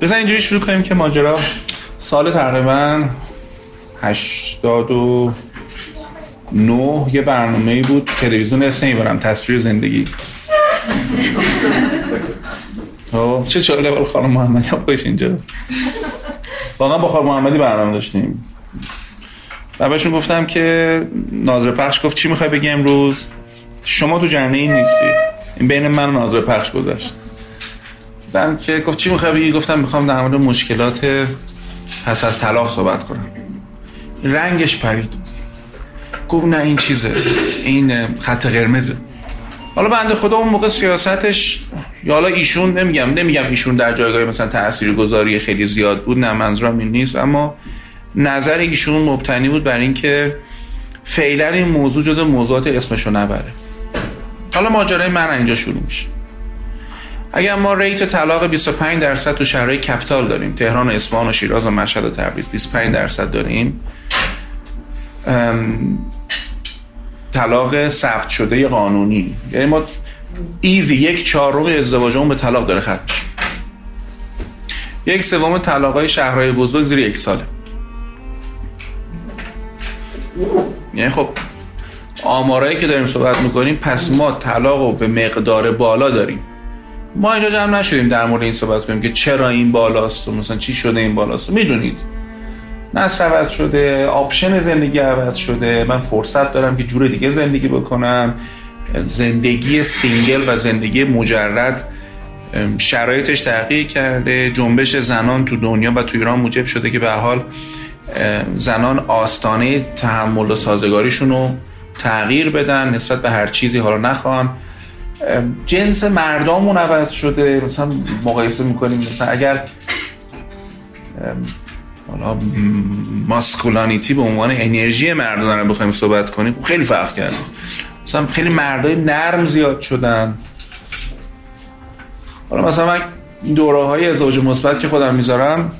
بزن اینجوری شروع کنیم که ماجرا. سال تقریبا 89 یه برنامه بود تلویزیون اسم نمی‌برم تصویر زندگی. خب، چه چاله بال خانم محمدی؟ هم باش اینجا. واقعا با خانم محمدی برنامه داشتیم. و بهشون گفتم که ناظر پخش گفت چی می‌خوای بگی امروز؟ شما تو جمعه این نیستی این بین من و ناظر پخش گذشت. بعد که گفت چی می‌خوای بگی؟ گفتم می‌خوام در مورد مشکلات پس از طلاق صحبت کنم. رنگش پرید. گفت نه این چیزه. این خط قرمزه. حالا بنده خدا اون موقع سیاستش یا حالا ایشون نمیگم نمیگم ایشون در جایگاه مثلا تاثیرگذاری خیلی زیاد بود نه منظورم این نیست اما نظر ایشون مبتنی بود بر اینکه فعلا این موضوع جز موضوعات اسمشو نبره. حالا ماجرای من اینجا شروع میشه. اگر ما ریت طلاق 25 درصد تو شهرهای کپتال داریم تهران و اصفهان و شیراز و مشهد و تبریز 25 درصد داریم طلاق ثبت شده قانونی. یعنی ما ایزی یک چهارم ازدواجمون به طلاق داره ختم یک سوم طلاقای شهرهای بزرگ زیر یک ساله. یعنی خب آمارایی که داریم صحبت می‌کنیم پس ما طلاق رو به مقدار بالا داریم. ما اینجا جمع نشدیم در مورد این صحبت کنیم که چرا این بالاست و مثلا چی شده این بالاست. می‌دونید. نسل عوض شده option زندگی عوض شده. من فرصت دارم که جور دیگه زندگی بکنم. زندگی single و زندگی مجرد شرایطش تغییر کرده. جنبش زنان تو دنیا و تو ایران موجب شده که به حال زنان آستانه تحمل و سازگاریشون رو تغییر بدن نسبت به هر چیزی حالا نخوان جنس مردامون عوض شده مثلا مقایسه می‌کنیم مثلا اگر حالا ماسکولانیتی به عنوان انرژی مردان رو بخوایم صحبت کنیم خب خیلی فرق کرده مثلا خیلی مردای نرم زیاد شدن. حالا مثلا من این دوره های ازدواج مثبت که خودم می‌ذارم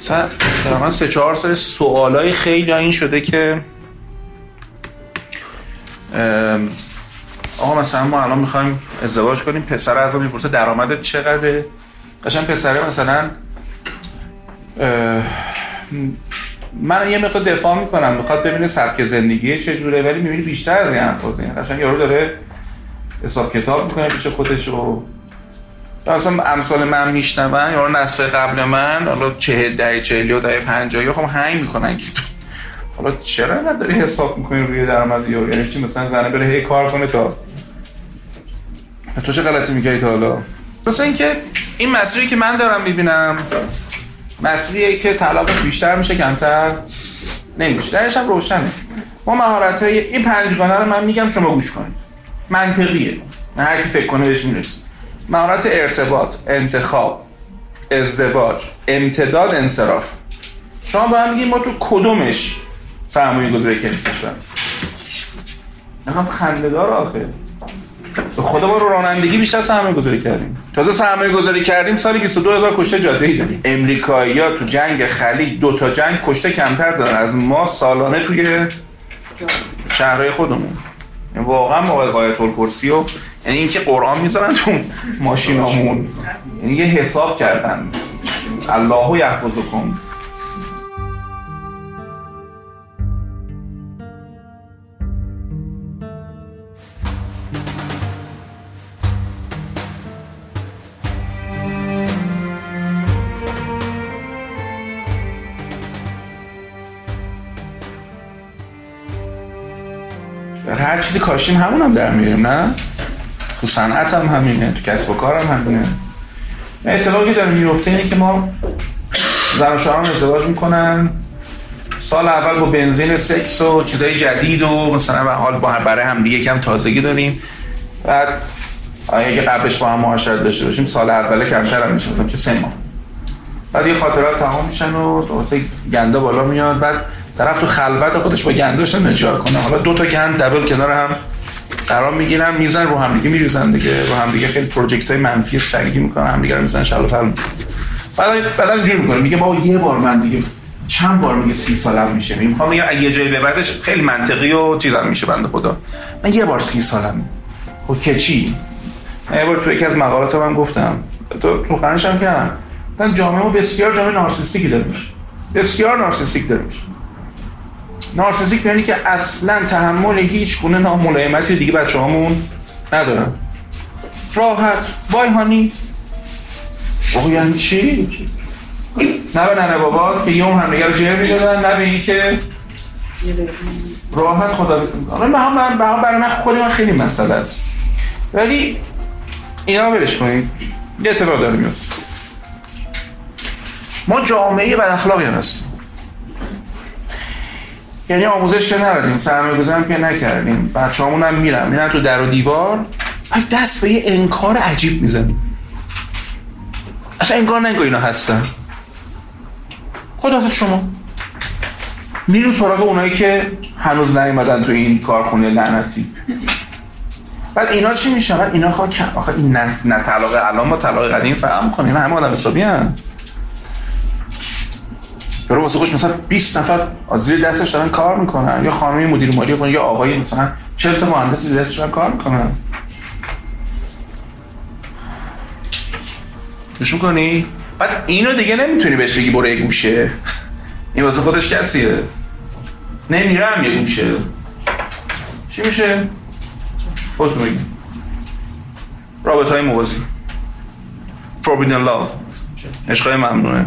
مثلا تقریبا سه چهار سال سوالای خیلی این شده که آقا مثلا ما الان می‌خوایم ازدواج کنیم. پسر از می‌پرسه درآمدت چقدره؟ قشنگ پسره مثلا من یه مقدار دفاع می‌کنم. می‌خواد ببینه سبک زندگی چجوره ولی می‌بینی بیشتر از این حرفا قشنگ یارو داره حساب کتاب می‌کنه پیش خودش و اصلا امثال من میشنون یا نسل قبل من حالا چه ده چهلی و ده پنجایی خب هنگ می‌کنن که حالا چرا نداری حساب می‌کنی روی درآمد یا یعنی چی مثلا زنه بره هی کار کنه تا تو چه غلطی میگی تا حالا؟ مثلا اینکه این مسیری که من دارم می‌بینم مسئولیه که طلاق بیشتر میشه کمتر نمیشه. درش هم روشنه ما مهارت های این پنجگانه رو من میگم شما گوش کنید. منطقیه. نه هر کی فکر کنه بهش می‌رسه. مهارت ارتباط انتخاب ازدواج امتداد انصراف. شما با هم ما تو کدومش سرمایه گذاری کردیم؟ نخوام خندهدار آخه. خود ما رو رانندگی بیشتر سرمایه گذاری کردیم. تازه سرمایه گذاری کردیم سالی 22 هزار کشته جاده ای داریم. امریکایی ها تو جنگ خلیج دو تا جنگ کشته کمتر دارن. از ما سالانه توی شهرهای خودمون. یعنی واقعا موقع قایت الکرسی و یعنی اینکه قرآن می‌ذارن تو ماشینامون. یعنی یه حساب کردن. الله یحفظکم. هر چیزی کاشیم همون هم در میریم نه؟ تو صنعت هم همینه تو کسب و کار هم همینه. اتفاقی داره میفته اینه که ما زن و ازدواج می‌کنن. سال اول با بنزین سکس و چیزای جدید و مثلا به حال با برای هم دیگه کم تازگی داریم. بعد اگه قبلش با هم معاشرت داشته باشیم سال اول کمتر هم میشه مثلا چه سه ماه. بعد یه خاطرات تمام میشن و گنده بالا میاد. بعد طرف تو خلوت خودش با گندش نجار کنه. حالا دو تا گند دبل کنار هم قرار می‌گیرن میزن رو هم دیگه میریزن دیگه. رو هم دیگه خیلی پروژکت های منفی سنگی می‌کنن هم دیگه رو می‌زنن شلو فل بعد بعد اینجوری می‌کنه. میگه با یه بار من دیگه چند بار میگه سی سالم میشه؟ می‌خوام میگم یه جایی به بعدش خیلی منطقی و چیزا میشه بنده خدا. من یه بار سی سالم خب که چی؟ یه بار تو یکی از مقالات من گفتم. تو تو خانش هم کردم. من جامعه بسیار جامعه نارسیستیکی داره میشه. بسیار نارسیستیک داره نارسیستیک یعنی که اصلا تحمل هیچ گونه ناملایمتی دیگه بچه هامون ندارن. راحت. بای هانی. یعنی چی؟ نه به ننه بابا که یه اون همدیگه رو جر می‌دادن نه به که راحت خدا می‌کنه من هم برای من خود من خیلی مسئله است. ولی اینا ولش کنید یه اتفاق داره میاد ما جامعه بد اخلاقی هستیم. یعنی آموزش که نردیم سرمایه گذارم که نکردیم. بچه هم میرم میرن تو در و دیوار. دست به یه انکار عجیب می‌زنیم. اصلا انگار نه اینا هستن. خداحافظ شما. میریم سراغ اونایی که هنوز نیومدن تو این کارخونه لعنتی. بعد اینا چی میشن؟ اینا خواهد آخه این نه, طلاق الان با طلاق قدیم کنه اینا همه آدم حسابی هن. برو واسه خوش مثلا 20 نفر زیر دستش دارن کار می‌کنن. یا خانمی مدیر مالی یا آقای مثلا 40 تا مهندس زیر دستش دارن کار می‌کنن. گوش می‌کنی؟ بعد اینو دیگه نمی‌تونی بهش بگی برو یه گوشه. این واسه خودش کسیه. نمیرم یه گوشه. چی میشه؟ خودتون بگی رابط های موازی. Forbidden love. عشقای ممنوعه.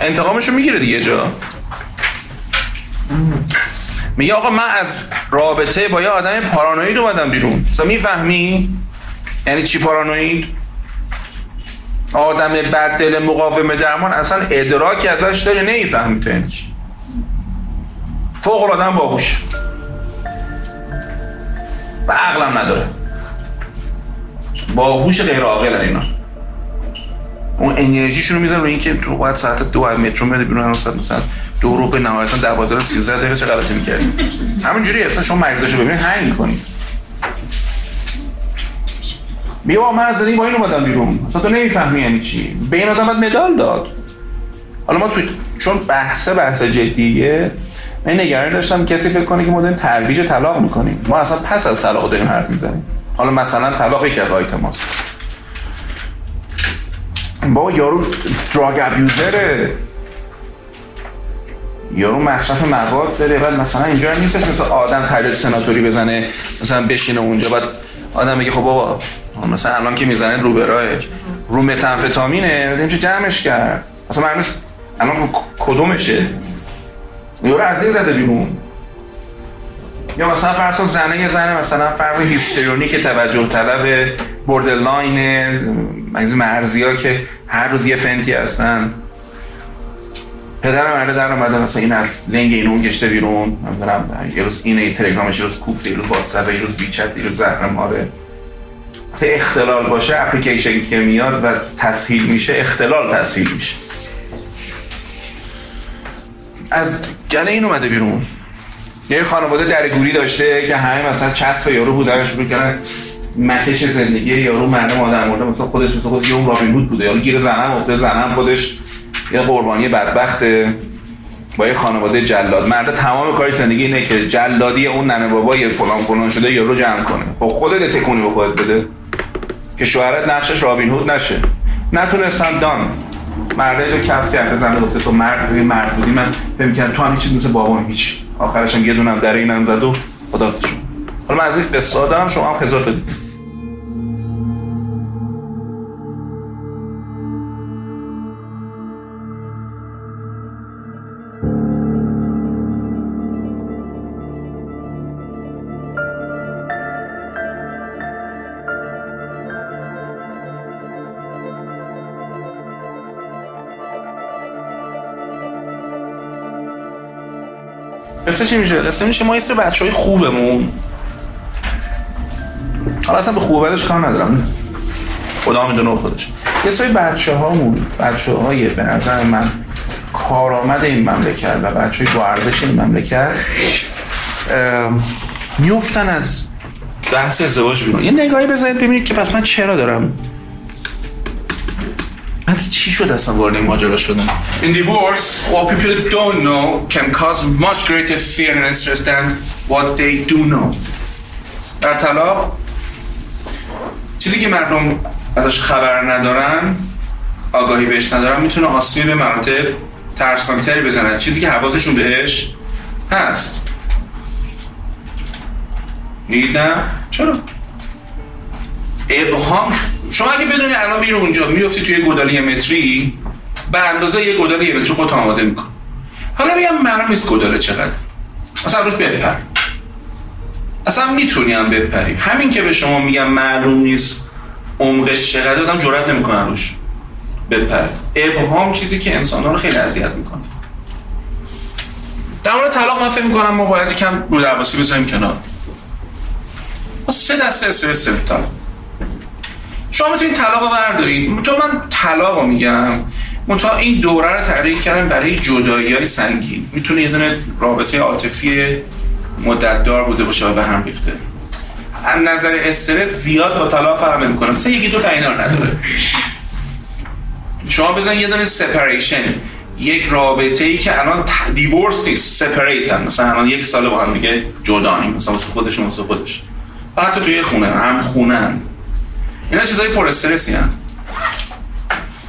انتقامشو می‌گیره دیگه جا. میگه آقا من از رابطه با یه آدم پارانوید اومدم بیرون. مثلا می‌فهمی؟ یعنی چی پارانوید؟ آدم بد دل مقاوم درمان اصلا ادراکی ازش داره نمی‌فهمی تو این چی. فوق العاده باهوش و عقلم نداره. باهوش غیر عاقل اینا. اون انرژیشون رو می‌ذارن رو اینکه تو باید ساعت دو مترو میاد بیرون هر ساعت مثلا دو رو به نهایتا 12 رو 13 دقیقه چه غلطی می‌کردی؟ همونجوری اصلا شما مریضاشو ببینید هنگ می‌کنید بیا من از با این اومدم بیرون. اصلا تو نمی‌فهمی یعنی چی. به این آدم باید مدال داد. حالا ما تو چون بحث بحث جدیه من نگرانی داشتم کسی فکر کنه که ما داریم ترویج طلاق می‌کنیم. ما اصلا پس از طلاق داریم حرف می‌زنیم. حالا مثلا طلاق یکی از آیتم بابا یارو دراگ ابیوزره یارو مصرف مواد داره. بعد مثلا اینجا نیست مثلا آدم تجربه سناتوری بزنه مثلا بشینه اونجا بعد آدم میگه خب بابا مثلا الان که می‌زنه رو برای رو متامفتامینه نمیشه جمعش کرد. مثلا من الان کدومشه؟ یارو از این زده بیرون. یا مثلا فرض زنه یه زنه مثلا فرض histrionic که توجه طلب borderline مرزی ها که هر روز یه فنتی هستن. پدر مرده در اومده مثلا این از لنگ اینو اون کشته بیرون. نمی‌دونم یه روز اینه تلگرامش یه روز کوفت یه روز واتساپ یه روز وی‌چت یه روز زهر ماره اختلال باشه اپلیکیشن که میاد و تسهیل میشه اختلال تسهیل میشه. از گله این اومده بیرون. یه خانواده درگوری داشته که همه مثلا چسب یارو بودن شروع کردن مکش زندگی یارو مردم آدم مرده مثلا خودش مثلا خودش اون رابین بود بوده. یارو گیر زنم افته زنم خودش یه قربانی بدبخته با یه خانواده جلاد. مرد تمام کاری زندگی اینه که جلادی اون ننه بابای فلان فلان شده یارو جمع کنه. خب خودت تکونی به خودت بده. که شوهرت نقشش رابین هود نشه. نتونستم دان. مرده تو کف کرده زنه گفته تو مرد توی مرد بودی. من فهم کردم تو هم هیچ مثل بابام هیچ. آخرش هم یه دونم در اینم زد و خدا حالا من از این قصه دارم شما هم هزار تا قصه چی میشه؟ قصه میشه ما یه سری بچه های خوبمون. حالا اصلا به خوبه بدش کار ندارم. خدا می‌دونه خودش. یه سری بچه هامون بچه های به نظر من کارآمد این مملکت و بچه های با ارزش این مملکت میفتن از بحث ازدواج بیرون. یه نگاهی بزنید ببینید که پس من چرا دارم از چی شد اصلا وارد این ماجرا شدن؟ In divorce, what people don't know can cause much greater fear and stress than what they do know. در طلاق چیزی که مردم ازش خبر ندارن آگاهی بهش ندارن می‌تونه آسیب به مراتب ترسناکتری بزنن چیزی که حواسشون بهش هست. نه؟ چرا؟ ابهام شما اگه بدونی الان میره اونجا میفتی توی گودالی متری به اندازه یه گودالی متری خودت آماده میکن حالا میگم معلوم نیست گوداله چقدر. اصلا روش بپر. اصلا می‌تونی هم بپری. همین که به شما میگم معلوم نیست عمقش چقدر آدم جرئت نمی‌کنه روش بپره. ابهام چیزی که انسان رو خیلی اذیت می‌کنه. در مورد طلاق من فکر می‌کنم ما باید کم رو درواسی بذاریم کنار. ما سه دسته استرس داریم. شما می‌تونید طلاق بردارید. تو من طلاق میگم. منتها این دوره رو تحریک کردم برای جدایی های سنگین. می‌تونه یه دونه رابطه عاطفی مدت دار بوده باشه و به هم ریخته. از نظر استرس زیاد با طلاق فرق نمی‌کنه. مثلا یکی دو تا اینا نداره. شما بزن یه دونه سپریشن یک رابطه ای که الان دیورس نیست سپریت هم. مثلا الان یک سال با هم دیگه جدانیم مثلا خودشون واسه خودش. و حتی توی خونه هم خونه هم اینا چیزای پر استرسی هم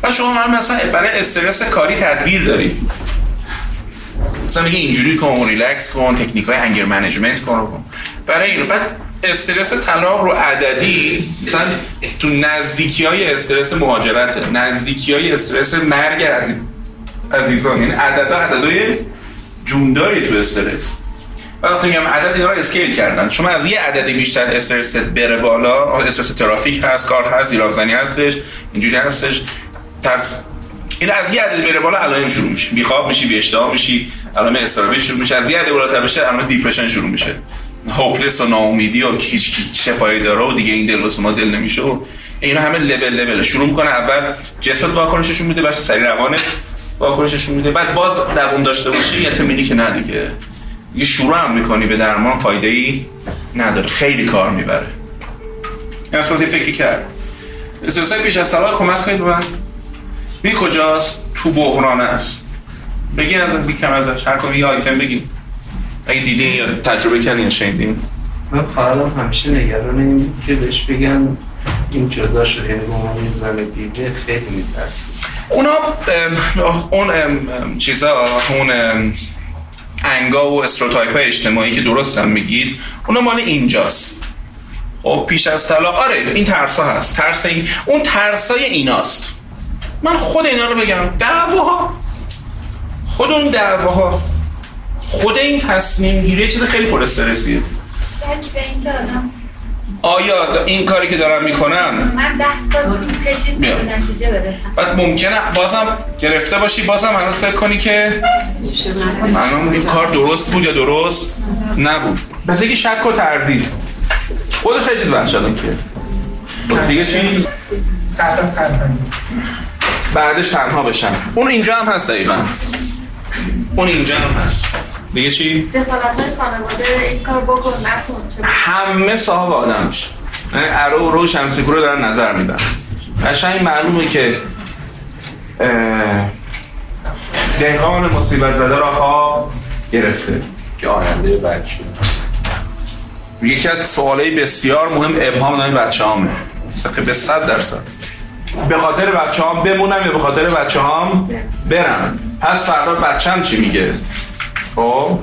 و شما هم مثلا برای استرس کاری تدبیر داری. مثلا میگه اینجوری کن ریلکس کن تکنیک های anger management کن کن. برای اینو. بعد استرس طلاق رو عددی مثلا تو نزدیکی های استرس مهاجرت نزدیکی های استرس مرگ عزیز عزیزان. یعنی عدد عددهای جونداری تو استرس. وقتی میگم عدد اینا رو scale کردن شما از یه عددی بیشتر استرس بره بالا استرس ترافیک هست کار هست زیرابزنی هستش اینجوری هستش. ترس این از یه عدد بره بالا علائم شروع میشه. بیخواب میشی بی اشتها میشی علائم اضطرابی شروع میشه. از یه عدد بالاتر بشه علائم depression شروع میشه. hopeless و ناامیدی و هیچ شفایی داره و دیگه این دل واسه ما دل نمیشه و اینا همه لول لول شروع می‌کنه اول جسمت واکنششون میده بعد سری روانت واکنششون میده. بعد باز دووم داشته باشی یه تمینی که نه دیگه. یه شروع هم می‌کنی به درمان فایده ای نداره. خیلی کار می‌بره. این اصلا فکری کرد. استرسای پیش از سلام کمک کنید من بی کجاست؟ تو بحران است. بگی از از کم ازش هر کنی یه آیتم بگی اگه دیدین یا تجربه کردین یا شنیدین. من خواهرم همیشه نگران این که بهش بگن این جدا شد یعنی به زن بیوه خیلی میترسی اونا اون چیزا اون انگا و stereotype های اجتماعی که درست هم میگید اونا مال اینجاست. خب پیش از طلاق آره این ترس ها هست. ترس این اون ترس های ایناست. من خود اینا رو بگم. دعواها. خود اون دعواها. خود این تصمیم گیری چیز خیلی پر استرسیه. شک به این که آیا این کاری که دارم می‌کنم من ده سال روز کشید نتیجه برسم. بعد ممکنه بازم گرفته باشی بازم هنوز فکر کنی که الان این کار درست بود یا درست نبود. پس یکی شک و تردید. خودش خیلی چیز وحشتناک که. خب دیگه چی؟ ترس از بعدش تنها بشم. اون اینجا هم هست دقیقا. اون اینجا هم هست. دیگه چی؟ دخالت های خانواده این کار بکن نکن چه همه صاحب آدم میشه. یعنی ارو و رو شمسیکو رو دارن نظر میدن. قشنگ معلومه که دهقان مصیبت زده را خواب گرفته. که آینده بچه. یکی از سوالای بسیار مهم ابهام نام بچه هامه به صد درصد. به خاطر بچه هام بمونم یا به خاطر بچه هام برم. پس فردا بچم چی میگه؟ خب.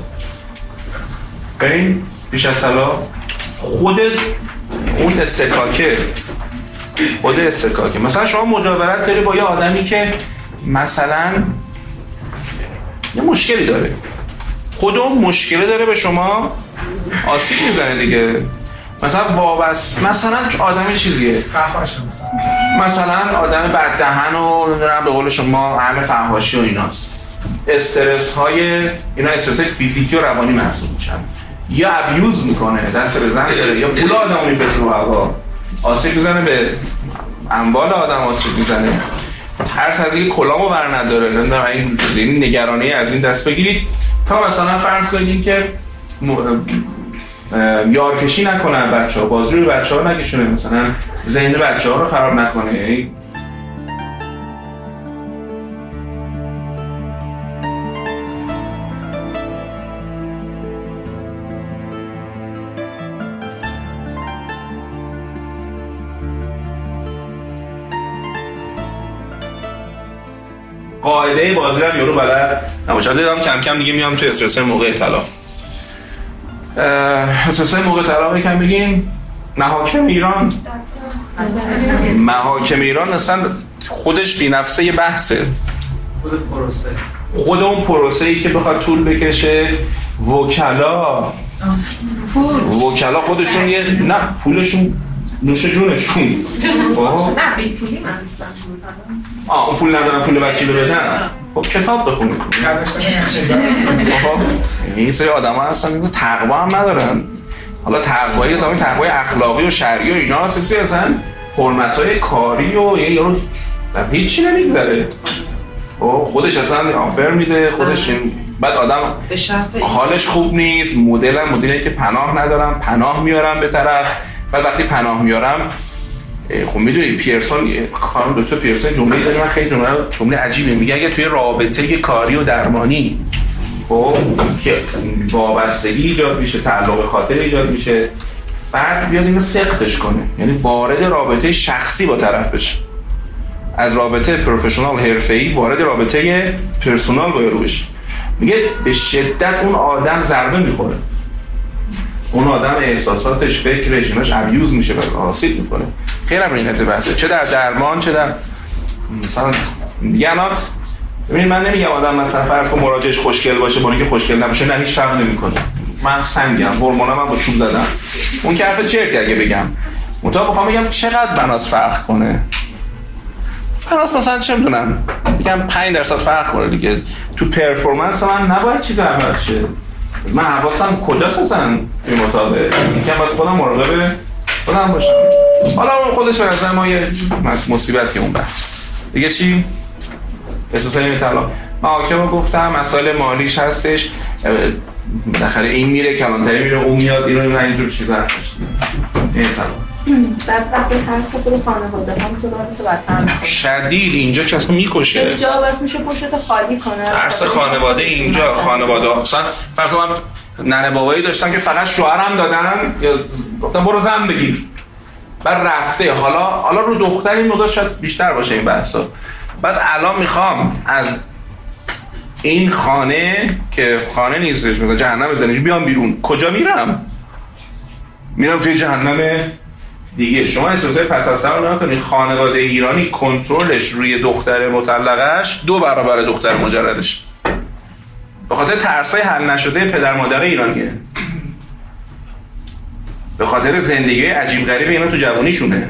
بریم پیش از سلا خود اون استکاکه. خود استکاکه. مثلا شما مجاورت داری با یه آدمی که مثلا یه مشکلی داره. خود اون مشکلی داره به شما آسیب می‌زنه دیگه. مثلا وابست مثلا آدمی چیزیه؟ مثلا. مثلا آدم بددهن و نمی‌دونم به قول شما همه فحاشی و ایناست. استرس های اینا استرس های فیزیکی و روانی محسوب میشن. یا ابیوز می‌کنه دست به زن داره یا پول آدم میفرسته رو هوا. آسیب می‌زنه به اموال آدم آسیب می‌زنه. ترس از اینکه کلامو بر نداره. نمی‌دونم این نگرانی از این دست بگیرید. تا مثلا فرض کنید که م- یارکشی نکنن بچه ها بازی رو بچه ها نکشونه مثلا ذهن بچه ها رو خراب نکنه. قاعده بازی هم یارو بلد نباشه دیدم کم کم دیگه میام تو استرس موقع طلاق استرس موقع طلاق یکم بگیم. محاکم ایران. محاکم ایران اصلا خودش فی نفسه یه بحثه. خود پروسه خود اون پروسه ای که بخواد طول بکشه. وکلا. پول وکلا خودشون یه نه پولشون نوش جونشون. آه اون پول ندارن پول وکیل رو بدن. خب کتاب بخونید خب یعنی این سری آدم ها هستن اینو تقوا هم ندارن. حالا تقوایی زمین تقوای اخلاقی و شرعی و اینا اساسی اصلا حرمت های کاری و یه یارو هیچی نمیگذره. خب خودش اصلا آفر میده خودش این- بعد آدم حالش خوب نیست مدل هم مدلی که پناه ندارم پناه میارم به طرف. بعد وقتی پناه میارم خب می‌دونی پیرسون خانم دکتر پیرسون جمله داره من خیلی جمله جمله عجیبه میگه. اگه توی رابطه کاری و درمانی خب که وابستگی ایجاد میشه تعلق خاطر ایجاد میشه فرد بیاد اینو سختش کنه. یعنی وارد رابطه شخصی با طرف بشه. از رابطه پروفشنال حرفه‌ای وارد رابطه پرسونال با یارو بشه. میگه به شدت اون آدم ضربه می‌خوره. اون آدم احساساتش فکرش ایناش ابیوز میشه و آسیب می‌کنه خیلی هم روی این بحثه. چه در درمان چه در مثلا دیگه الان ببینید من نمیگم آدم مثلا فرض کن مراجعش خوشگل باشه با اینکه خوشگل نباشه نه هیچ فرق نمی‌کنه. من سنگم هورمونا من با چوب زدم. اون که حرف چرت اگه بگم. منتها بخوام بگم چقدر بناس فرق کنه. بناس مثلا چه می‌دونم بگم 5 درصد فرق کنه دیگه. تو پرفورمنس من نباید چیز عمل شه من حواسم کجاست اصلا این مطابق؟ اینکه باید خودم مراقب خودم باشم. حالا اون خودش به نظر ما یه مس- مصیبتی اون بحث. دیگه چی؟ احساس این طلاق محاکم رو گفتم مسائل مالیش هستش. بالاخره این میره کلانتری میره اون میاد اینو نه اینجور چیزا هستش. این طلاق بعض وقت ترس خود خانواده هم تو بدتر می‌کنه شدید اینجا که اصلا می‌کشه. خیلی جا بس میشه پشت خالی کنه. ترس خانواده اینجا خانواده. مثلا فرض من ننه بابایی داشتم که فقط شوهرم دادن یا گفتم برو زن بگیر. بعد رفته. حالا حالا رو دختر این مقدار شاید بیشتر باشه این بحثا. بعد الان می‌خوام از این خانه که خانه نیستش مثلا جهنم زندگی بیام بیرون. کجا میرم؟ میرم توی جهنم دیگه. شما احساسای پس از تمام نکنید. خانواده ایرانی کنترلش روی دختر مطلقش دو برابر دختر مجردش. به خاطر ترسای حل نشده پدر مادر ایرانیه. به خاطر زندگی عجیب غریب اینا تو جوانیشونه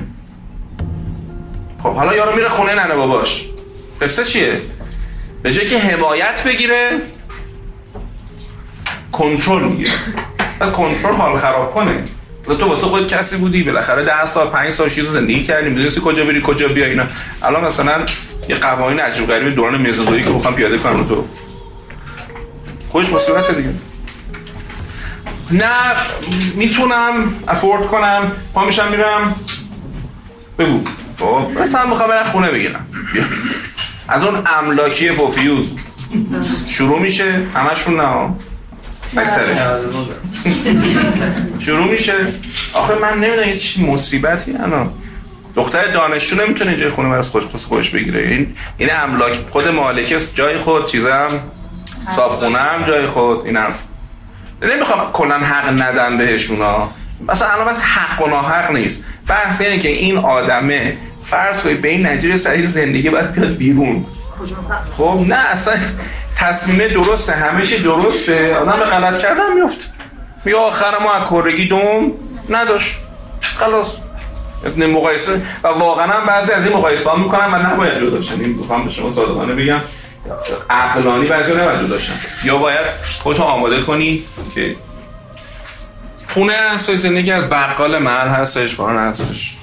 خب حالا یارو میره خونه ننه باباش. قصه چیه؟ به جای که حمایت بگیره کنترل می‌گیره. و کنترل حال خراب کنه. حالا تو واسه خودت کسی بودی بالاخره 10 سال 5 سال 6 سال زندگی کردی می‌دونستی کجا بری کجا بیا اینا. الان مثلا یه قوانین عجیب غریب دوران مزوزویی که بخوام پیاده کنم تو. خودش مصیبت دیگه. نه می‌تونم افورد کنم پا میشم میرم. بگو. خب. مثلا می‌خوام برم خونه بگیرم. بیا. از اون املاکی پوفیوز. شروع میشه. همشون نه اکثرش. شروع میشه. آخه من نمی‌دونم یه چی مصیبتی انا. دختر دانشجو نمی‌تونه اینجای خونه براش خوش خوش خوش بگیره. این این املاک خود مالک جای خود چیزم صابخونه هم جای خود این حرف. نمی‌خوام کلا حق ندم بهشونا مثلا الان بس حق و ناحق نیست. بحث اینه که این آدمه فرض کنید به این نتیجه سریع زندگی باید بیاد بیرون. خب نه اصلا تصمیمه درسته همه چی درسته. آدم به غلط کردن میفت میگه آخر ما از کرگی دوم نداشت. خلاص. مقایسه. و واقعا بعضی از این مقایسه ها می‌کنن و نباید جدا این بخوام به شما صادقانه بگم. عقلانی بعضی نباید داشتن یا باید خودتو آماده کنی که خونه هستش زندگی از بقال محل هستش بارن هستش.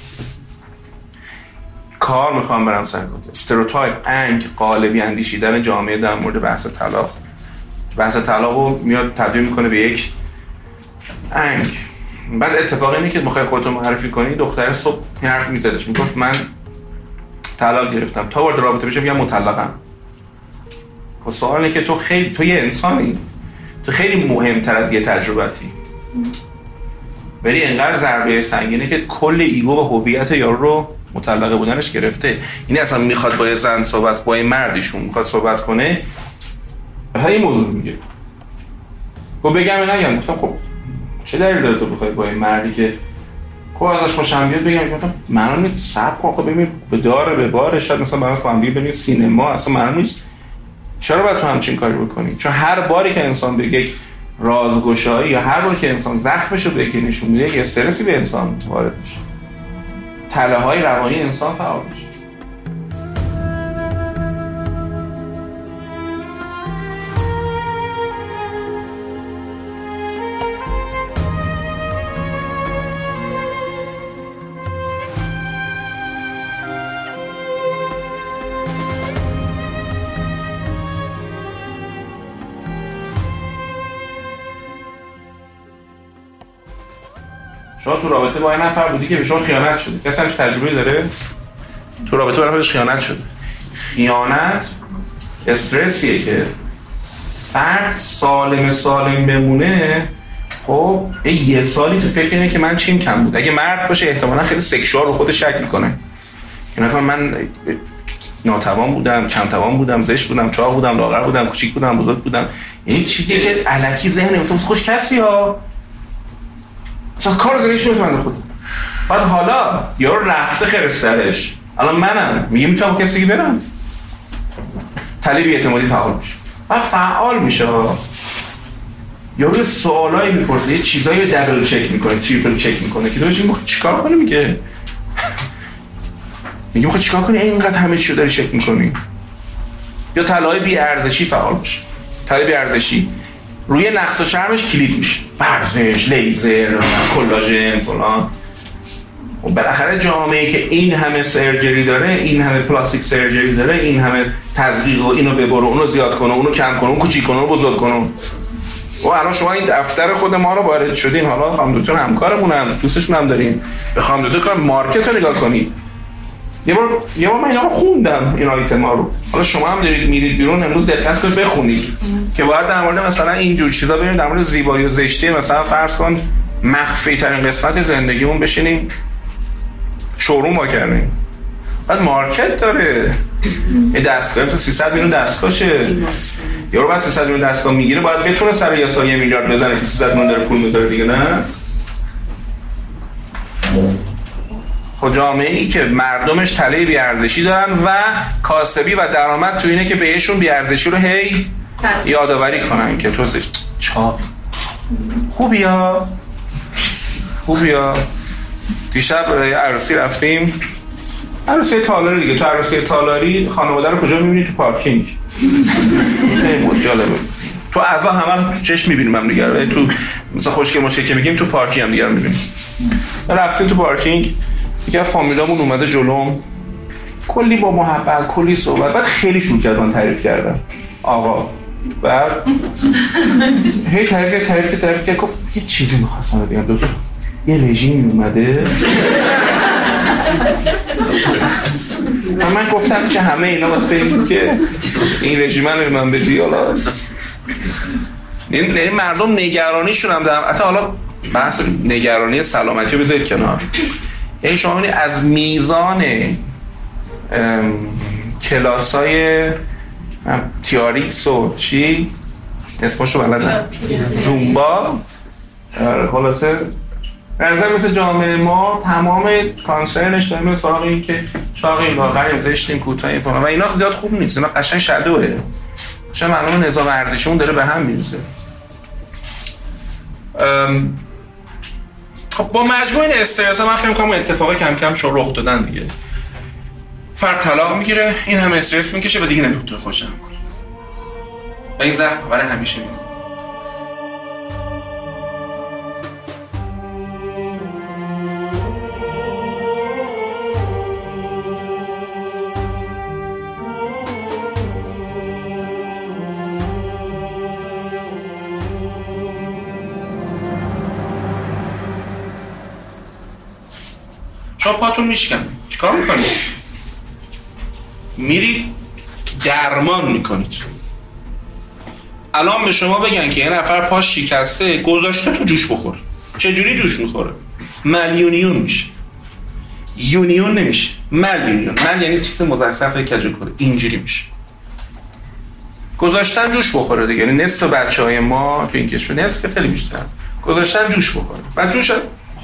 کار می‌خوام برم سر stereotype انگ قالبی اندیشیدن جامعه در مورد بحث طلاق. بحث طلاق رو میاد تبدیل می‌کنه به یک انگ. بعد اتفاقی اینه که می‌خوای خودتو معرفی کنی دختر صبح حرف میزدش. می‌گفت من طلاق گرفتم. تا وارد رابطه بشم میگم مطلقم. سوال اینه که تو خیلی تو یه انسانی. تو خیلی مهمتر از یه تجربتی. ولی انقدر ضربه سنگینه که کل ایگو و هویت یارو رو مطلقه بودنش گرفته. این اصلا می‌خواد با یه زن صحبت با یه مردیشون می‌خواد صحبت کنه. مثلا این موضوع میگه. گفت بگم یا نگم؟ گفتم خب چه دلیل داره تو بخوای با این مردی که خب ازش خوشم بیاد بگم؟ گفتم معلوم نیست. صبر کن. خب ببین به داره به باره. شاید مثلا برای با هم سینما اصلا معلوم نیست. چرا باید تو همچین کاری بکنی؟ چون هر باری که انسان به یک رازگشایی یا هر باری که انسان زخمش رو به یکی نشون میده یه استرسی به انسان وارد میشه. تله های روانی انسان فعال میشه. شما تو رابطه با یه نفر بودی که به شما خیانت شده. کسی همش تجربه داره؟ تو رابطه با نفرش خیانت شده. خیانت استرسیه که فرد سالم سالم بمونه خب یه یه سالی تو فکر اینه که من چیم کم بود. اگه مرد باشه احتمالا خیلی سکشوال رو خودش شک می‌کنه. که نکنه من ناتوان بودم کم توان بودم زشت بودم چاق بودم لاغر بودم کوچیک بودم بزرگ بودم. یعنی چیزی که الکی ذهن انسان خوش کسی ها. اصلا کار زنیش می‌تونه خود بعد حالا یارو رفته خیر سرش. الان منم. میگه می‌تونم کسی دیگه برم. طلیب اعتمادی فعال میشه. بعد فعال میشه یارو سوالایی می‌پرسه یه چیزایی رو دبل چک می‌کنه تریپل چک می‌کنه که دوش میگه چیکار کنی میگه؟ میگه می‌خوای چیکار کنی؟ اینقدر همه چی رو داری چک می‌کنی؟ یا تله‌ی بی ارزشی فعال میشه. تله‌ی بی ارزشی روی نقص و شرمش کلید میشه. ورزش لیزر کلاژن فلان. و بالاخره جامعه که این همه surgery داره این همه plastic surgery داره این همه تزریق و اینو ببره اونو زیاد کنه اونو کم کنه اون کوچیک کنه اونو بزرگ کنه. و الان شما این دفتر خود ما رو وارد شدین. حالا خانم دکتر همکارمونم دوستشون هم داریم. به خانم دکتر مارکت نگاه کنید. یه بار یه بار من اینا رو خوندم این آیتم ما رو. حالا شما هم دارید میرید بیرون امروز دقت کنید بخونید. که باید در مورد مثلا این جور چیزا ببینید در مورد زیبایی و زشتی مثلا فرض کن مخفی ترین قسمت زندگیمون بشینیم شوروم با کردیم. بعد مارکت داره. یه دستگاه مثل 300 میلیون دستگاهشه. یارو بعد 300 میلیون دستگاه می‌گیره باید بتونه سر یه سال یه میلیارد بزنه که 300 میلیون داره پول می‌ذاره دیگه نه؟ خب جامعه ای که مردمش تله بیارزشی دارن و کاسبی و درآمد تو اینه که بهشون بیارزشی رو هی یادآوری کنن که تو چاپ. خوبی ها خوبی ها دیشب عروسی رفتیم. عروسی تالاری دیگه. تو عروسی تالاری خانواده رو کجا می‌بینی؟ تو پارکینگ. خیلی جالبه تو اعضا همه تو چشم می‌بینیم هم دیگه. تو مثلا خوشگل ماشه که میگیم تو پارکینگ هم دیگه می‌بینیم. رفتیم تو پارکینگ. از فامیلامون اومده جلوم کلی با محبت کلی صحبت. بعد خیلی شروع کرد من تعریف کردم آقا بعد هی تعریف کرد تعریف کرد تعریف کرد. گفت یه چیزی می‌خواستم بگم دو یه رژیم اومده. من گفتم که همه اینا واسه این که این رژیم رو من بدی. حالا این مردم نگرانیشون هم دارم حتی حالا بحث نگرانی سلامتی بذارید کنار. یعنی شما از میزان کلاس های تیاریکس و چی؟ اسمشو بلدم. زومبا. خلاصه. نظر مثل جامعه ما تمام کانسرنش داریم مثل سراغ این که چاقیم لاغریم زشتیم کوتاهیم فلان. و اینا زیاد خوب نیست. اینا قشنگ شدوه چون معلومه نظام ارزشیمون داره به هم می‌رسه خب با مجموع این استرس من فکر کنم اتفاقی کم کم شو رخ دادن دیگه. فرد طلاق می‌گیره این همه استرس می‌کشه و دیگه نمی‌تونه خوشم کنه. و این زخم برای همیشه میمونه. پاتون میشکنه چیکار می‌کنید میرید درمان می‌کنید الان به شما بگن که یه نفر پاش شکسته گذاشته تو جوش بخور چجوری جوش می‌خوره؟ malunion میشه. union نمیشه. mal union. mal یعنی چیز مزخرف کج کره اینجوری میشه. گذاشتن جوش بخوره دیگه. یعنی نصف بچه های ما تو این کشور. نصف که خیلی بیشتر. گذاشتن جوش بخوره. و جوش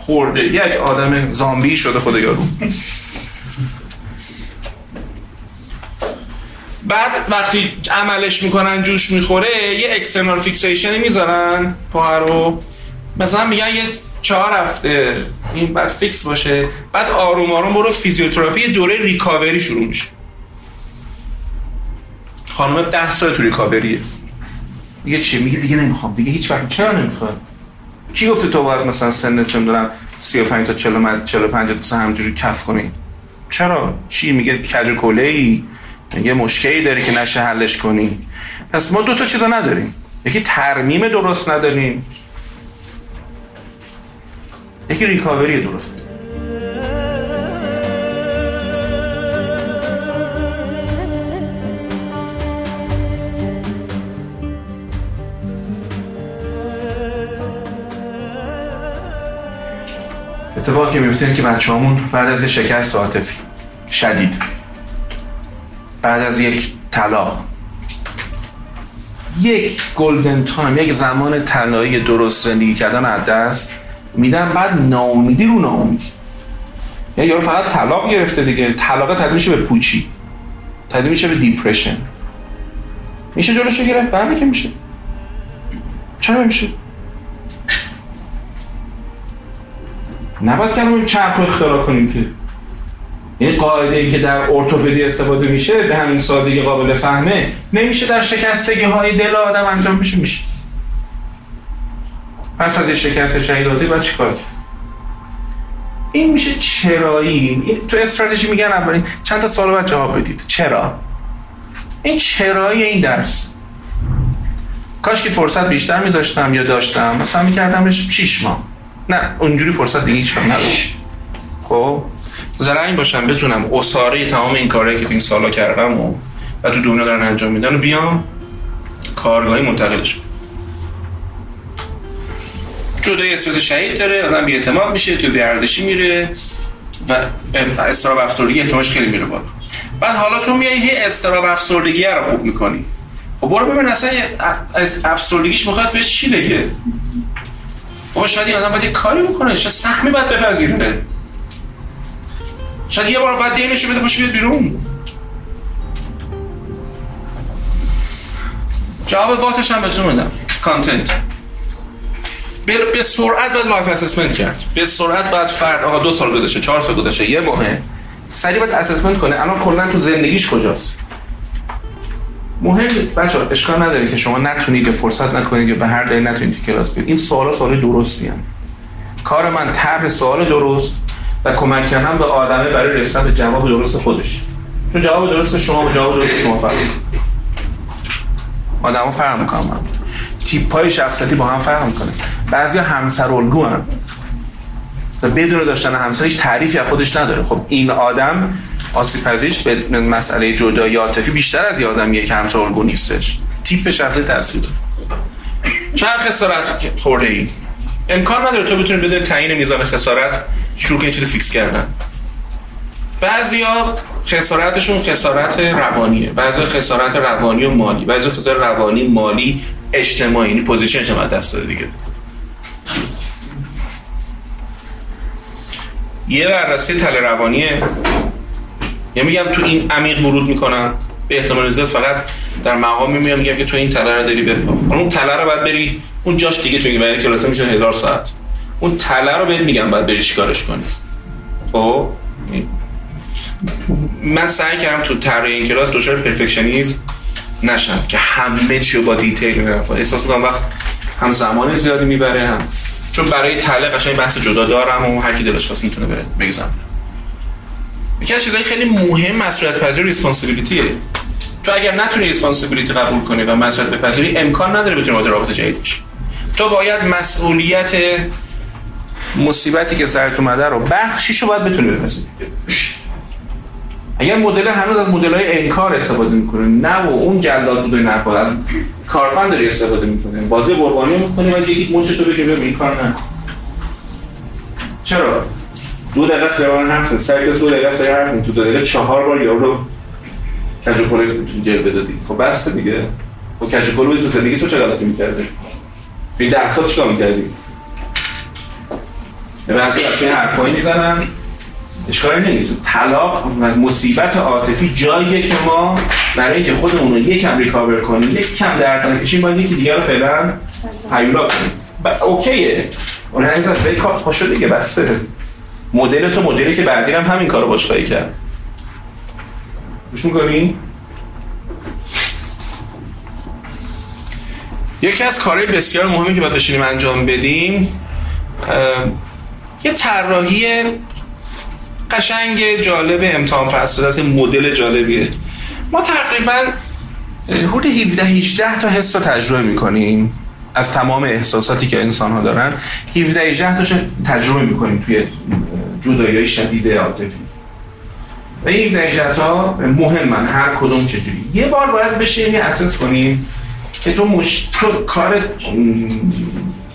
خورده. یک آدم زامبی شده خدا یارو. بعد وقتی عملش می‌کنن جوش می‌خوره یه external fixation ی می‌ذارن پاها رو. مثلا میگن یه چهار هفته این بعد فیکس باشه. بعد آروم آروم برو فیزیوتراپی دوره recovery شروع میشه. خانم ده سال تو recovery ه میگه چی؟ میگه دیگه نمی‌خوام. دیگه هیچ وقت. چرا نمی‌خواد کی گفته تو باید مثلا سن چه می‌دونم 35 تا 40 45 تا همجوری کف کنی؟ چرا؟ چی میگه؟ کج کله ای میگه مشکلی داری که نشه حلش کنی. پس ما دو تا چیزا نداریم. یکی ترمیم درست نداریم. یکی ریکاوری درست اتفاقی که میفته که بچه همون بعد از شکست عاطفی شدید. بعد از یک طلاق. یک golden time یک زمان طلایی درست زندگی کردن از دست میدن بعد ناامیدی رو ناامیدی یا یارو فقط طلاق گرفته دیگه. طلاق تبدیل میشه به پوچی. تبدیل میشه به depression میشه جلوشو گرفت؟ بله که میشه. چرا میشه؟ نباید کلمه چرخ رو اختراع کنیم که این قاعده ای که در ارتوپدی استفاده میشه به همین سادگی قابل فهمه نمیشه در شکستگی های دل آدم انجام میشه میشه. پس از شکست شهیداتی باید چیکار این میشه چرایی. این تو استراتژی میگن اولین چند تا سوال باید جواب بدید. چرا؟ این چرایی این درس. کاش که فرصت بیشتر میداشتم یا داشتم. مثلا میکردمش 6 ماه. نه اونجوری فرصت دیگه هیچ وقت خب زرنگ باشم بتونم اصاره تمام این کارهایی که این سالا کردم و, و تو دنیا دارن انجام میدن و بیام کارگاهی منتقلش کنم. جدای استرس شهید داره آدم بی اعتماد میشه تو بیاردشی میره و استراب افسردگی احتمالش خیلی میره بالا. بعد حالا تو میای هی استراب افسردگی رو خوب می‌کنی. خب برو ببین اصلا افسردگیش می‌خواد بهش چی بگه؟ بابا شاید این آدم باید یه کاری بکنه شاید سهمی باید بپذیره. شاید یه بار باید دینشو بده باشه بیاد بیرون. جواب واتش هم بهتون میدم. کانتنت به سرعت باید life assessment کرد. به سرعت باید فرد آقا دو سال گذشته چهار سال گذشته یه ماهه سریع باید assessment کنه. الان کلا تو زندگیش کجاست؟ مهم بچه اشکال نداره که شما نتونید که فرصت نکنید که به هر دلیل نتونید تو کلاس بیاید. این سوالا سوال درستی هم. کار من طرح سوال درست و کمک کردن به آدمه برای رسیدن به جواب درست خودش. چون جواب درست شما با جواب درست شما فرق آدمو فرق می‌کنم هم. تیپ های شخصیتی با هم فرق می‌کنه بعضی همسر الگو هم و بدون داشتن همسر هیچ تعریفی از خودش نداره. خب این آدم آسیب پذیرش به مسئله جدایی عاطفی بیشتر از که همسر الگو نیستش. تیپ شخصی تاثیر. داره چند خسارت خورده ای؟ امکان نداره تو بتونی بدون تعیین میزان خسارت شروع کنی چیز فیکس کردن. بعضیا خسارتشون خسارت روانیه. بعضی خسارت روانی و مالی. بعضی خسارت روانی مالی اجتماعی. یعنی پوزیشنش هم دست داده دیگه. یه بررسی تل روانیه. یه میگم تو این عمیق ورود می‌کنم به احتمال زیاد فقط در مقامی میام میگم که تو این تله رو داری بپا اون تله رو باید بری اون جاش دیگه تو این برای کلاسه میشه هزار ساعت. اون تله رو بهت میگم باید بری چیکارش کنی. خب؟ من سعی کردم تو طرح این کلاس دچار perfectionism نشم که همه چی با detail برم احساس می‌کنم وقت هم زمان زیادی می‌بره هم چون برای تله قشنگ بحث جدا دارم و هر کی دلش خواست می‌تونه بره بگذارم. یکی از چیزهای خیلی مهم مسئولیت پذیری responsibility ه تو اگر نتونی responsibility قبول کنی و مسئولیت بپذیری امکان نداره بتونی وارد رابطه جدید بشی تو باید مسئولیت مصیبتی که سرت اومده رو بخشیشو باید بتونی بپذیری اگر مدل هنوز از مدل های انکار استفاده می‌کنه نه و اون جلاد بود حرفا از کارفن داری استفاده می‌کنه بازی قربانی می‌کنه و یکی مچ تو بگه این کار نه. چرا؟ دو دقیقه بار حرف کن. سعی کن دو دقیقه سه حرف کن. تو دقیقه چهار بار یارو رو کج و کله جلوه دادی خب بس دیگه. خب کج و کله تو زندگی تو چه غلطی می‌کردی؟ بی ده سال چیکار می‌کردی؟ بعضی بچه این حرفایی می‌زنن. اشکالی نیست. طلاق و مصیبت عاطفی جاییه که ما برای اینکه خودمون رو یکم ریکاور کنیم یک کم درد نکشیم باید یکی دیگه رو فعلا هیولا کنیم. اوکیه. اون به کار پاشو دیگه. بسته مدل تو مدلی که بعدی هم همین کارو باش خواهی کرد. گوش می‌کنی؟ یکی از کارهای بسیار مهمی که باید بشینیم انجام بدیم یه طراحی قشنگ جالب امتحان فصل است مدل جالبیه. ما تقریبا حدود 17 18 تا حس رو تجربه می‌کنیم از تمام احساساتی که انسان ها دارن. 17 18 تاشو تجربه می‌کنیم توی جدایی شدید عاطفی. و این 17 18 تا مهمن هر کدوم چجوری. یه بار باید بشینیم یه اسس کنیم که تو مش... تو کار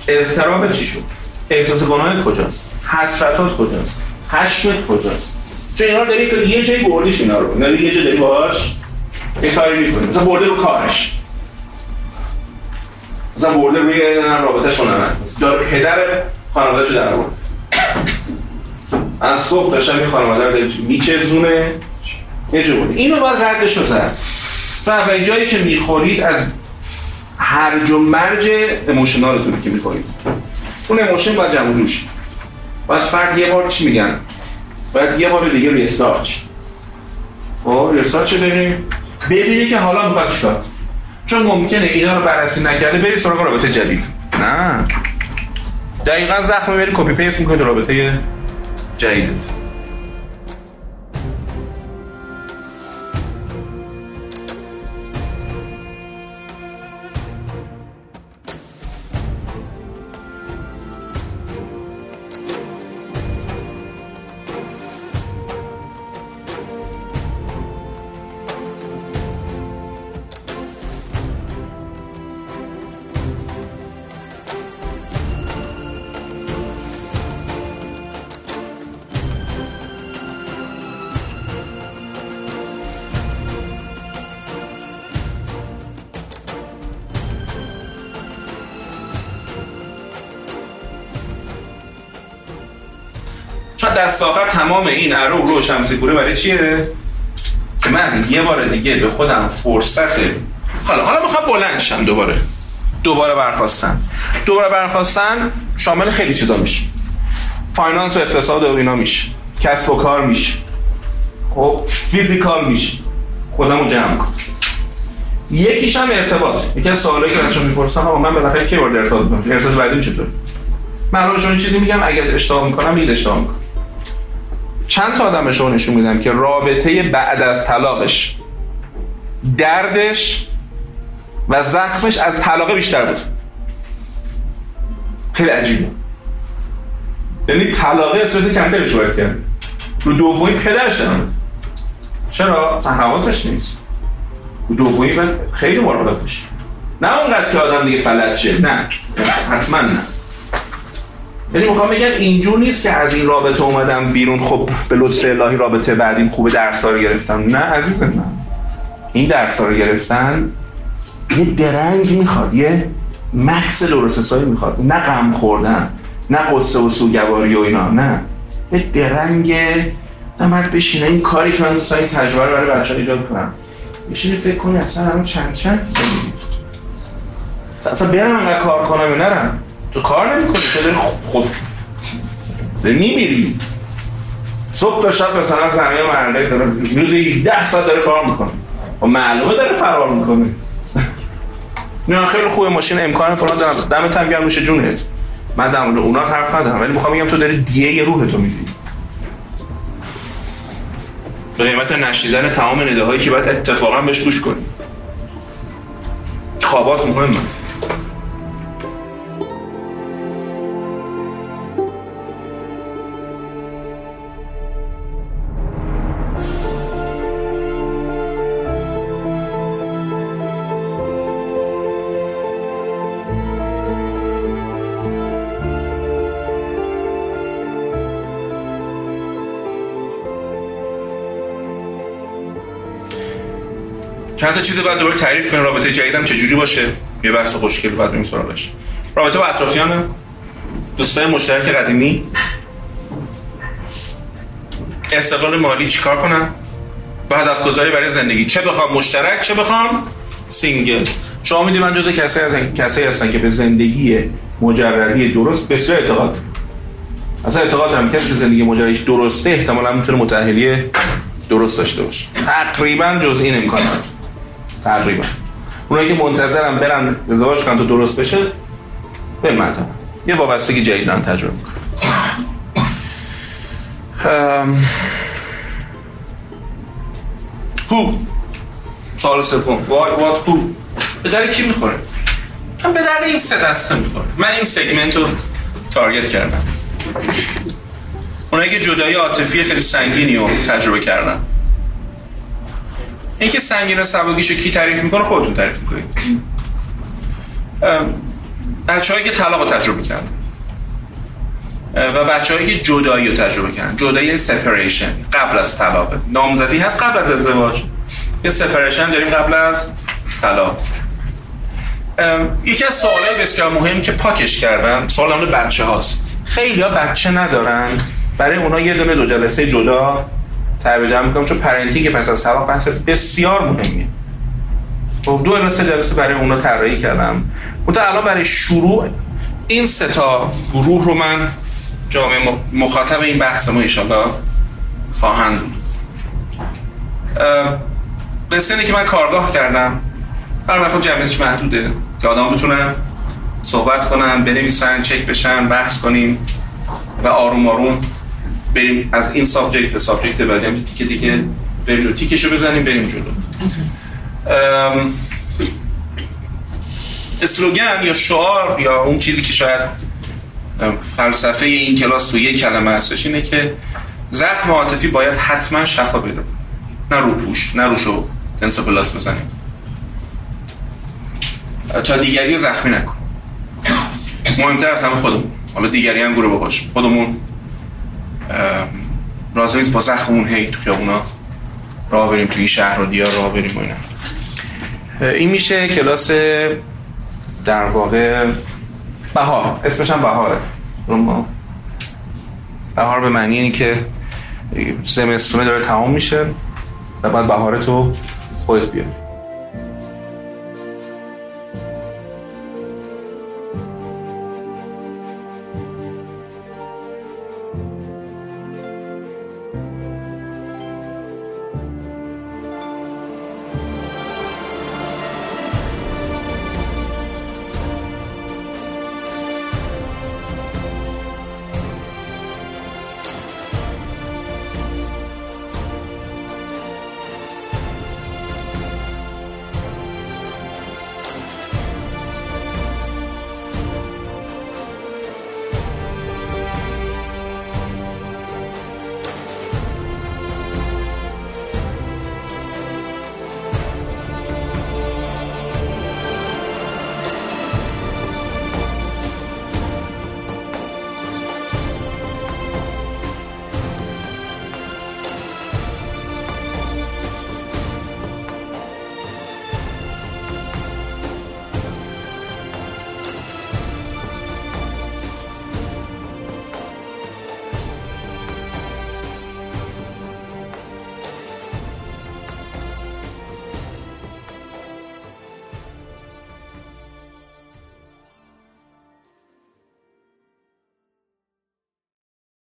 اضطراب چی شد؟ احساس گناه کجاست؟ حسرتات کجاست؟ هشتت کجاست؟ چون اینا داری که یه جایی بردیش اینا رو. نه یه جایی باهاش یه کاری می‌کنی. مثلا برده رو کارش. مثلا برده روی رابطه شونه من داره پدر خانواده شو در برد از صبح داشتم این خانواده رو میچزونه یه جو بود اینو باید ردش رو زد. و جایی که می‌خورید از هرج و مرج اموشنالتونه که می‌خورید. اون اموشن باید جمع جوش باید فرد یه بار چی میگن؟ باید یه بار دیگه ریستارچ. خب ریستارچ بریم ببینی که حالا می‌خواد چیکار چون ممکنه اینا رو بررسی نکرده بری سراغ رابطه جدید. نه. دقیقا زخم می‌بری کپی پیست می‌کنی رابطه Jaden. تمام این عرو رو شمسی کوره برای چیه؟ که من یه بار دیگه به خودم فرصت حالا حالا می‌خوام بلند شم دوباره. دوباره برخاستن. دوباره برخاستن شامل خیلی چیزا میشه. finance و اقتصاد و اینا میشه. کسب و کار میشه. خب physical میشه. خودم رو جمع کن. یکیش هم ارتباط. یکی از سوالایی که بچه‌ها می‌پرسن آقا من بالاخره کی وارد ارتباط میشم ارتباط بعدی چطور من الان شما چیزی میگم اگر اشتباه می‌کنم میگید اشتباه چند تا آدم به شما نشون میدم که رابطه بعد از طلاقش دردش و زخمش از طلاق بیشتر بود. خیلی عجیبه یعنی طلاقه استرس کمترش باید کرد. رو دومی پدرش نمید چرا؟ اصلا حواسش نیست. رو دومی باید خیلی مراقب باشی نه اونقدر که آدم دیگه فلج شه. نه. حتما نه. یعنی می‌خوام بگم اینجور نیست که از این رابطه اومدم بیرون. خب به لطف الهی رابطه بعدیم خوب درس رو گرفتم. نه عزیز من. این درس رو گرفتن یه درنگ می‌خواد یه مکس درستسایی می‌خواد. نه غم خوردن نه قصه و سوگواری و اینا نه. یه درنگ نه باید بشینه این کاری که من دوستان این تجربه رو برای بچه ها ایجاد کنم. بشینه فکر کنی اصلا همون چند چند اصلا برم انقدر کار کنم یا نرم؟ تو کار نمی کنی تو داری خود داری میمیری. صبح تا شب مثلا زمین مرده داره روزی ده ساعت داره کار می‌کنه. و معلومه داره فرار می‌کنه. نه خیلی خوبه ماشین امکان فلان دارم. دمت هم گرم میشه جونت. من در مورد اونا حرف ندارم ولی می‌خوام بگم تو داری دیه یه روح تو می‌گیری. به قیمت نشیدن تمام نده هایی که باید اتفاقا بهش گوش کنی. خوابات مهمه چند تا چیز بعد دوباره تعریف کنیم رابطه جدیدم چجوری باشه؟ یه بحث خوشگل بعد بریم سراغش. رابطه با اطرافیانم دوستای مشترک قدیمی. استقلال مالی چیکار کنم و هدف گذاری برای زندگی. چه بخوام مشترک چه بخوام single. شما می‌دونید من جزو کسایی هستن کسایی هستن که به زندگی مجردی درست بسیار اعتقاد. اصلا اعتقاد دارم کسی که زندگی مجردیش درسته احتمالا می‌تونه متأهلی درست داشته باشه. تقریبا جز این امکان نداره. تقریبا. اونایی که منتظرم برن ازدواج کنن تا درست بشه به مطمئن یه وابستگی جدید دارن تجربه می‌کنن. هو سوال سوم. وات وات هو به در کی می‌خوره؟ من به در این سه دسته می‌خوره. من این سگمنت رو تارگت کردم. اونایی که جدایی عاطفی خیلی سنگینی رو تجربه کردن. این که سنگین و سبکیشو کی تعریف می‌کنه خودتون تعریف می‌کنید. بچه هایی که طلاق رو تجربه کردن. و بچه هایی که جدایی رو تجربه کردن. جدایی سپریشن قبل از طلاق. نامزدی هست قبل از ازدواج. یه سپریشن داریم قبل از طلاق. یکی از سوالای بسیار مهم که پاکش کردم سوال همون بچه هاست خیلی ها بچه ندارن. برای اونا یه دونه دو جلسه جدا. تعبیر می‌کنم چون پرنتینگ پس از طلاق بحث بسیار مهمیه. خب دو الی سه جلسه برای اونا طراحی کردم. منتها الان برای شروع این سه تا گروه رو من جامعه مخاطب این بحث ما ایشالله خواهند بود. قصه اینه که من کارگاه کردم. هر وقت جمعیتش محدوده که آدم بتونن صحبت کنن بنویسن چک بشن بحث کنیم و آروم آروم بریم از این subject به subject بعدی هم تیکه تیکه بریم جلو. تیکشو بزنیم بریم جلو. slogan یا شعار یا اون چیزی که شاید فلسفه این کلاس تو یک کلمه هستش اینه که زخم عاطفی باید حتما شفا کنه. نه رو پوش نه رو شو. تنسوپلاست بزنیم. تا دیگری زخمی نکن. مهمتر از همه خودمون. حالا دیگری هم گروه باش خودمون لازم نیست با زخممون هی تو خیابونا راه بریم توی شهر و دیار راه بریم و اینا. این میشه کلاس در واقع بهار. اسمش هم بهاره. ما بهار به معنی اینی که زمستونه داره تمام میشه و بعد بهار تو خودت بیاد